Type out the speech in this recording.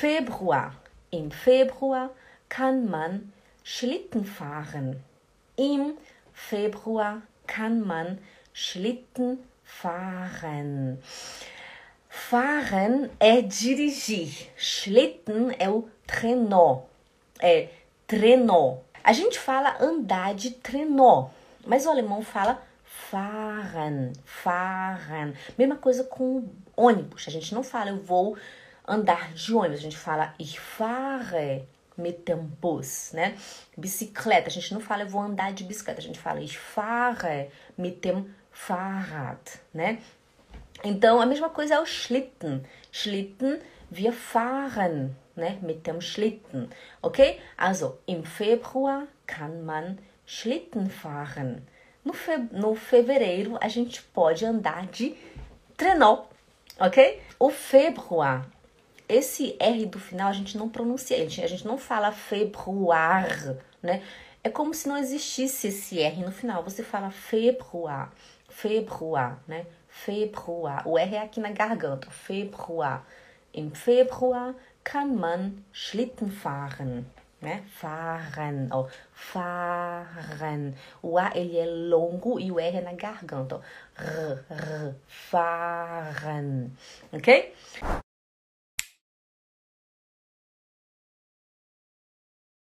Februar. Im Februar kann man Schlitten fahren. Im Februar kann man Schlitten fahren. Fahren é dirigir. Schlitten é o trenó. É trenó. A gente fala andar de trenó, mas o alemão fala fahren, fahren. Mesma coisa com ônibus. A gente não fala eu vou andar de ônibus, a gente fala ich fahre mit dem Bus, né? Bicicleta, a gente não fala eu vou andar de bicicleta, a gente fala ich fahre mit dem Fahrrad, né? Então, a mesma coisa é o Schlitten. Schlitten, wir fahren, né? Mit dem Schlitten, ok? Also, im Februar kann man Schlitten fahren. No, fe no fevereiro, a gente pode andar de trenó, ok? O Februar, esse R do final a gente não pronuncia, a gente, a gente não fala februar, né? É como se não existisse esse R no final. Você fala februar, februar, né? Februar. O R é aqui na garganta. Februar. Im Februar kann man Schlitten fahren. Né? Fahren. Ó. Fahren. O A ele é longo e o R é na garganta. Ó. R, r, fahren. Ok?